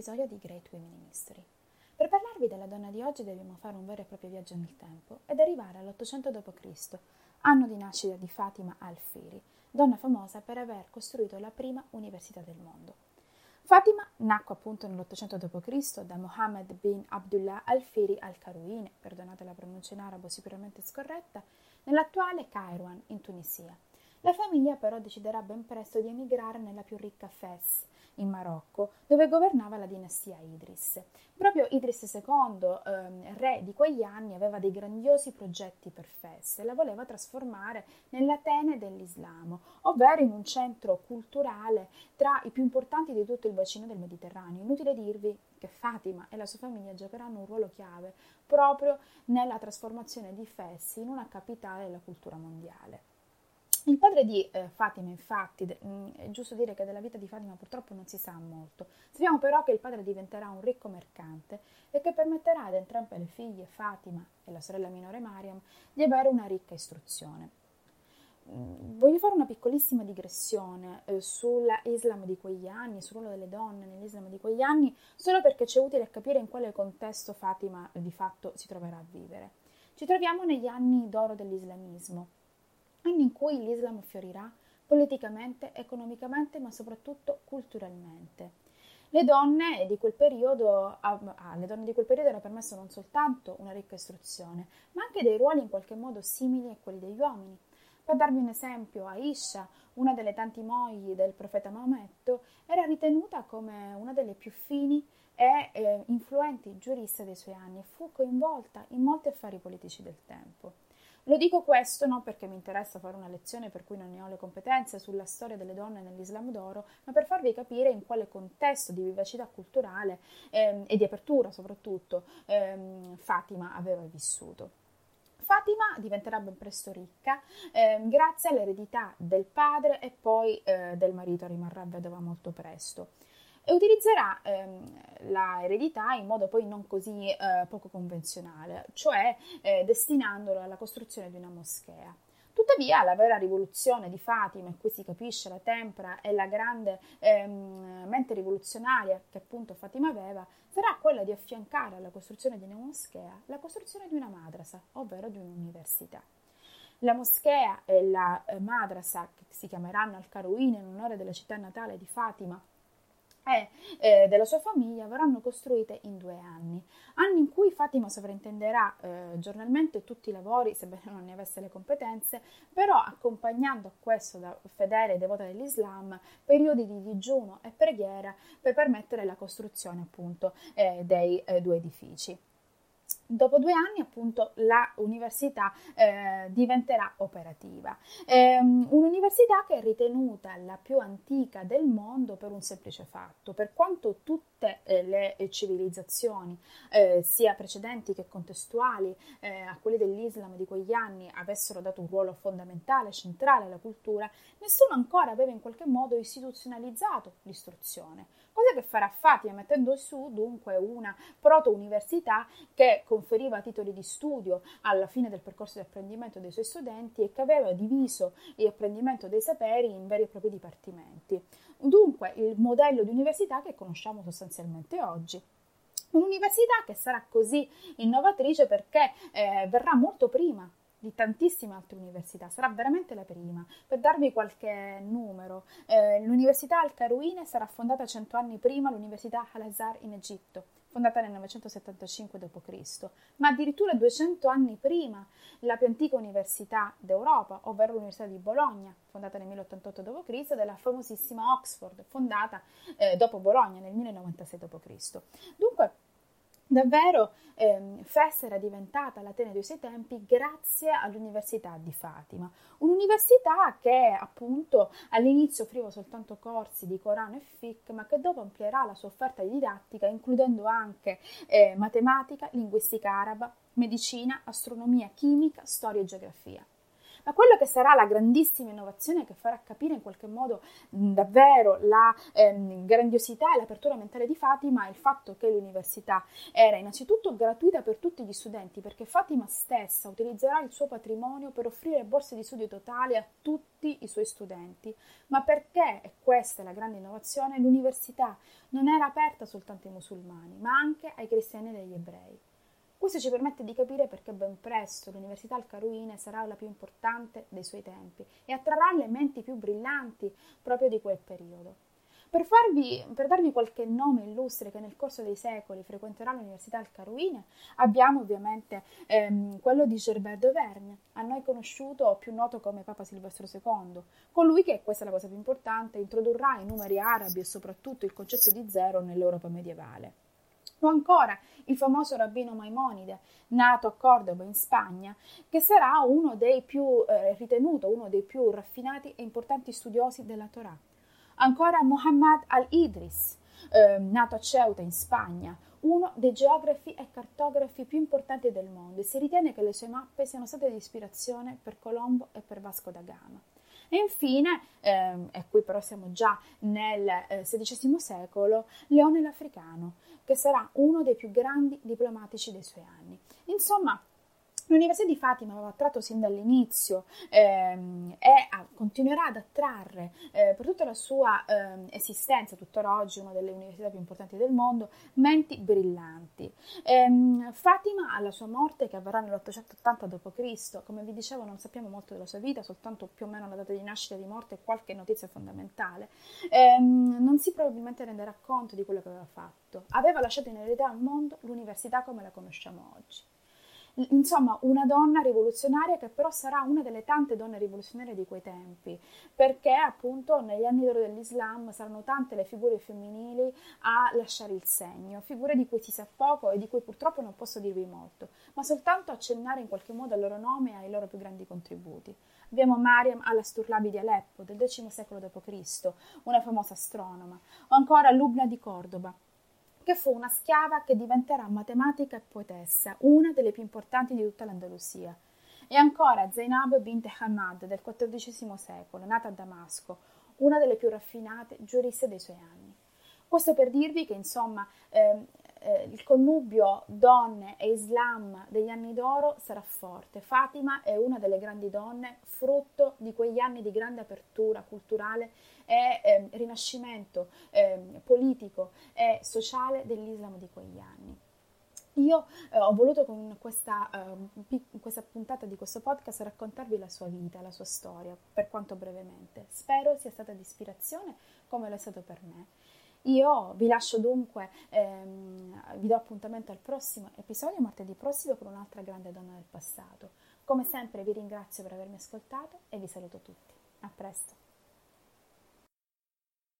episodio di Great Women in History. Per parlarvi della donna di oggi dobbiamo fare un vero e proprio viaggio nel tempo ed arrivare all'800 d.C., anno di nascita di Fatima al-Firi, donna famosa per aver costruito la prima università del mondo. Fatima nacque appunto nell'800 d.C. da Mohammed bin Abdullah al-Firi al-Karuine, perdonate la pronuncia in arabo sicuramente scorretta, nell'attuale Kairouan in Tunisia. La famiglia però deciderà ben presto di emigrare nella più ricca Fes, in Marocco, dove governava la dinastia Idris. Proprio Idris II, ehm, re di quegli anni, aveva dei grandiosi progetti per Fes e la voleva trasformare nell'Atene dell'Islamo, ovvero in un centro culturale tra i più importanti di tutto il bacino del Mediterraneo. Inutile dirvi che Fatima e la sua famiglia giocheranno un ruolo chiave proprio nella trasformazione di Fes in una capitale della cultura mondiale. Il padre di eh, Fatima, infatti, de, mh, mm, è giusto dire che della vita di Fatima purtroppo non si sa molto. Sappiamo però che il padre diventerà un ricco mercante e che permetterà ad entrambe le figlie, Fatima e la sorella minore Mariam, di avere una ricca istruzione. Mm, voglio fare una piccolissima digressione eh, sull'Islam di quegli anni, sul ruolo delle donne nell'Islam di quegli anni, solo perché c'è utile capire in quale contesto Fatima di fatto si troverà a vivere. Ci troviamo negli anni d'oro dell'islamismo, anni in cui l'Islam fiorirà politicamente, economicamente, ma soprattutto culturalmente. Le donne di quel periodo, alle donne di quel periodo era permesso non soltanto una ricca istruzione, ma anche dei ruoli in qualche modo simili a quelli degli uomini. Per darvi un esempio, Aisha, una delle tante mogli del profeta Maometto, era ritenuta come una delle più fini e eh, influenti giuriste dei suoi anni e fu coinvolta in molti affari politici del tempo. Lo dico questo non perché mi interessa fare una lezione per cui non ne ho le competenze sulla storia delle donne nell'Islam d'oro, ma per farvi capire in quale contesto di vivacità culturale ehm, e di apertura soprattutto ehm, Fatima aveva vissuto. Fatima diventerà ben presto ricca eh, grazie all'eredità del padre e poi eh, del marito rimarrà vedova molto presto e utilizzerà ehm, la in modo poi non così eh, poco convenzionale, cioè eh, destinandolo alla costruzione di una moschea. Tuttavia, la vera rivoluzione di Fatima, e qui si capisce la tempra e la grande ehm, mente rivoluzionaria che appunto Fatima aveva, sarà quella di affiancare alla costruzione di una moschea la costruzione di una madrasa, ovvero di un'università. La moschea e la eh, madrasa, che si chiameranno Al-Karouin in onore della città natale di Fatima, e eh, della sua famiglia verranno costruite in due anni, anni in cui Fatima sovrintenderà eh, giornalmente tutti i lavori, sebbene non ne avesse le competenze, però accompagnando a questo da fedele e devota dell'Islam periodi di digiuno e preghiera per permettere la costruzione appunto eh, dei eh, due edifici. Dopo due anni, appunto, la università eh, diventerà operativa. Ehm, un'università che è ritenuta la più antica del mondo per un semplice fatto. Per quanto tutte eh, le civilizzazioni, eh, sia precedenti che contestuali, eh, a quelle dell'Islam di quegli anni, avessero dato un ruolo fondamentale, centrale alla cultura, nessuno ancora aveva in qualche modo istituzionalizzato l'istruzione cosa che farà Fatima mettendo su dunque una proto-università che conferiva titoli di studio alla fine del percorso di apprendimento dei suoi studenti e che aveva diviso l'apprendimento dei saperi in veri e propri dipartimenti. Dunque il modello di università che conosciamo sostanzialmente oggi. Un'università che sarà così innovatrice perché eh, verrà molto prima di tantissime altre università, sarà veramente la prima. Per darvi qualche numero, eh, l'Università Al-Karouine sarà fondata cento anni prima l'Università Al-Azhar in Egitto, fondata nel 975 d.C., ma addirittura 200 anni prima la più antica università d'Europa, ovvero l'Università di Bologna, fondata nel 1088 d.C., della famosissima Oxford, fondata eh, dopo Bologna nel 1096 d.C. Dunque, Davvero ehm, Fes era diventata l'Atene dei suoi tempi grazie all'Università di Fatima, un'università che appunto all'inizio offriva soltanto corsi di Corano e Fiqh, ma che dopo amplierà la sua offerta di didattica includendo anche eh, matematica, linguistica araba, medicina, astronomia, chimica, storia e geografia. Ma quello che sarà la grandissima innovazione che farà capire in qualche modo davvero la ehm, grandiosità e l'apertura mentale di Fatima è il fatto che l'università era innanzitutto gratuita per tutti gli studenti, perché Fatima stessa utilizzerà il suo patrimonio per offrire borse di studio totali a tutti i suoi studenti, ma perché, e questa è la grande innovazione, l'università non era aperta soltanto ai musulmani, ma anche ai cristiani e agli ebrei. Questo ci permette di capire perché ben presto l'Università Al-Caruine sarà la più importante dei suoi tempi e attrarrà le menti più brillanti proprio di quel periodo. Per, farvi, per, darvi qualche nome illustre che nel corso dei secoli frequenterà l'Università Al-Caruine, abbiamo ovviamente ehm, quello di Gerbert d'Auvergne, a noi conosciuto o più noto come Papa Silvestro II, colui che, questa è la cosa più importante, introdurrà i numeri arabi e soprattutto il concetto di zero nell'Europa medievale. O ancora il famoso rabbino Maimonide, nato a Cordoba in Spagna, che sarà uno dei più eh, ritenuto, uno dei più raffinati e importanti studiosi della Torah. Ancora Muhammad al-Idris, eh, nato a Ceuta in Spagna, uno dei geografi e cartografi più importanti del mondo e si ritiene che le sue mappe siano state di ispirazione per Colombo e per Vasco da Gama. E infine, ehm, e qui però siamo già nel eh, XVI secolo, Leone l'Africano, che sarà uno dei più grandi diplomatici dei suoi anni. Insomma, L'Università di Fatima aveva attratto sin dall'inizio ehm, e continuerà ad attrarre eh, per tutta la sua ehm, esistenza, tuttora oggi una delle università più importanti del mondo, menti brillanti. Ehm, Fatima alla sua morte, che avverrà nell'880 d.C., come vi dicevo non sappiamo molto della sua vita, soltanto più o meno la data di nascita e di morte e qualche notizia fondamentale, ehm, non si probabilmente renderà conto di quello che aveva fatto. Aveva lasciato in eredità al mondo l'università come la conosciamo oggi. Insomma, una donna rivoluzionaria che però sarà una delle tante donne rivoluzionarie di quei tempi, perché appunto negli anni d'oro dell'Islam saranno tante le figure femminili a lasciare il segno, figure di cui si sa poco e di cui purtroppo non posso dirvi molto, ma soltanto accennare in qualche modo al loro nome e ai loro più grandi contributi. Abbiamo Mariam al-Asturlabi di Aleppo del X secolo d.C., una famosa astronoma, o ancora Lubna di Cordoba, che fu una schiava che diventerà matematica e poetessa, una delle più importanti di tutta l'Andalusia. E ancora Zainab bint Hamad del XIV secolo, nata a Damasco, una delle più raffinate giuriste dei suoi anni. Questo per dirvi che, insomma, eh, eh, il connubio donne e Islam degli anni d'oro sarà forte. Fatima è una delle grandi donne, frutto di quegli anni di grande apertura culturale e eh, rinascimento eh, politico e sociale dell'Islam di quegli anni. Io eh, ho voluto con questa, eh, questa, puntata di questo podcast raccontarvi la sua vita, la sua storia, per quanto brevemente. Spero sia stata di ispirazione come lo è stato per me. Io vi lascio dunque, ehm, vi do appuntamento al prossimo episodio, martedì prossimo, con un'altra grande donna del passato. Come sempre vi ringrazio per avermi ascoltato e vi saluto tutti. A presto.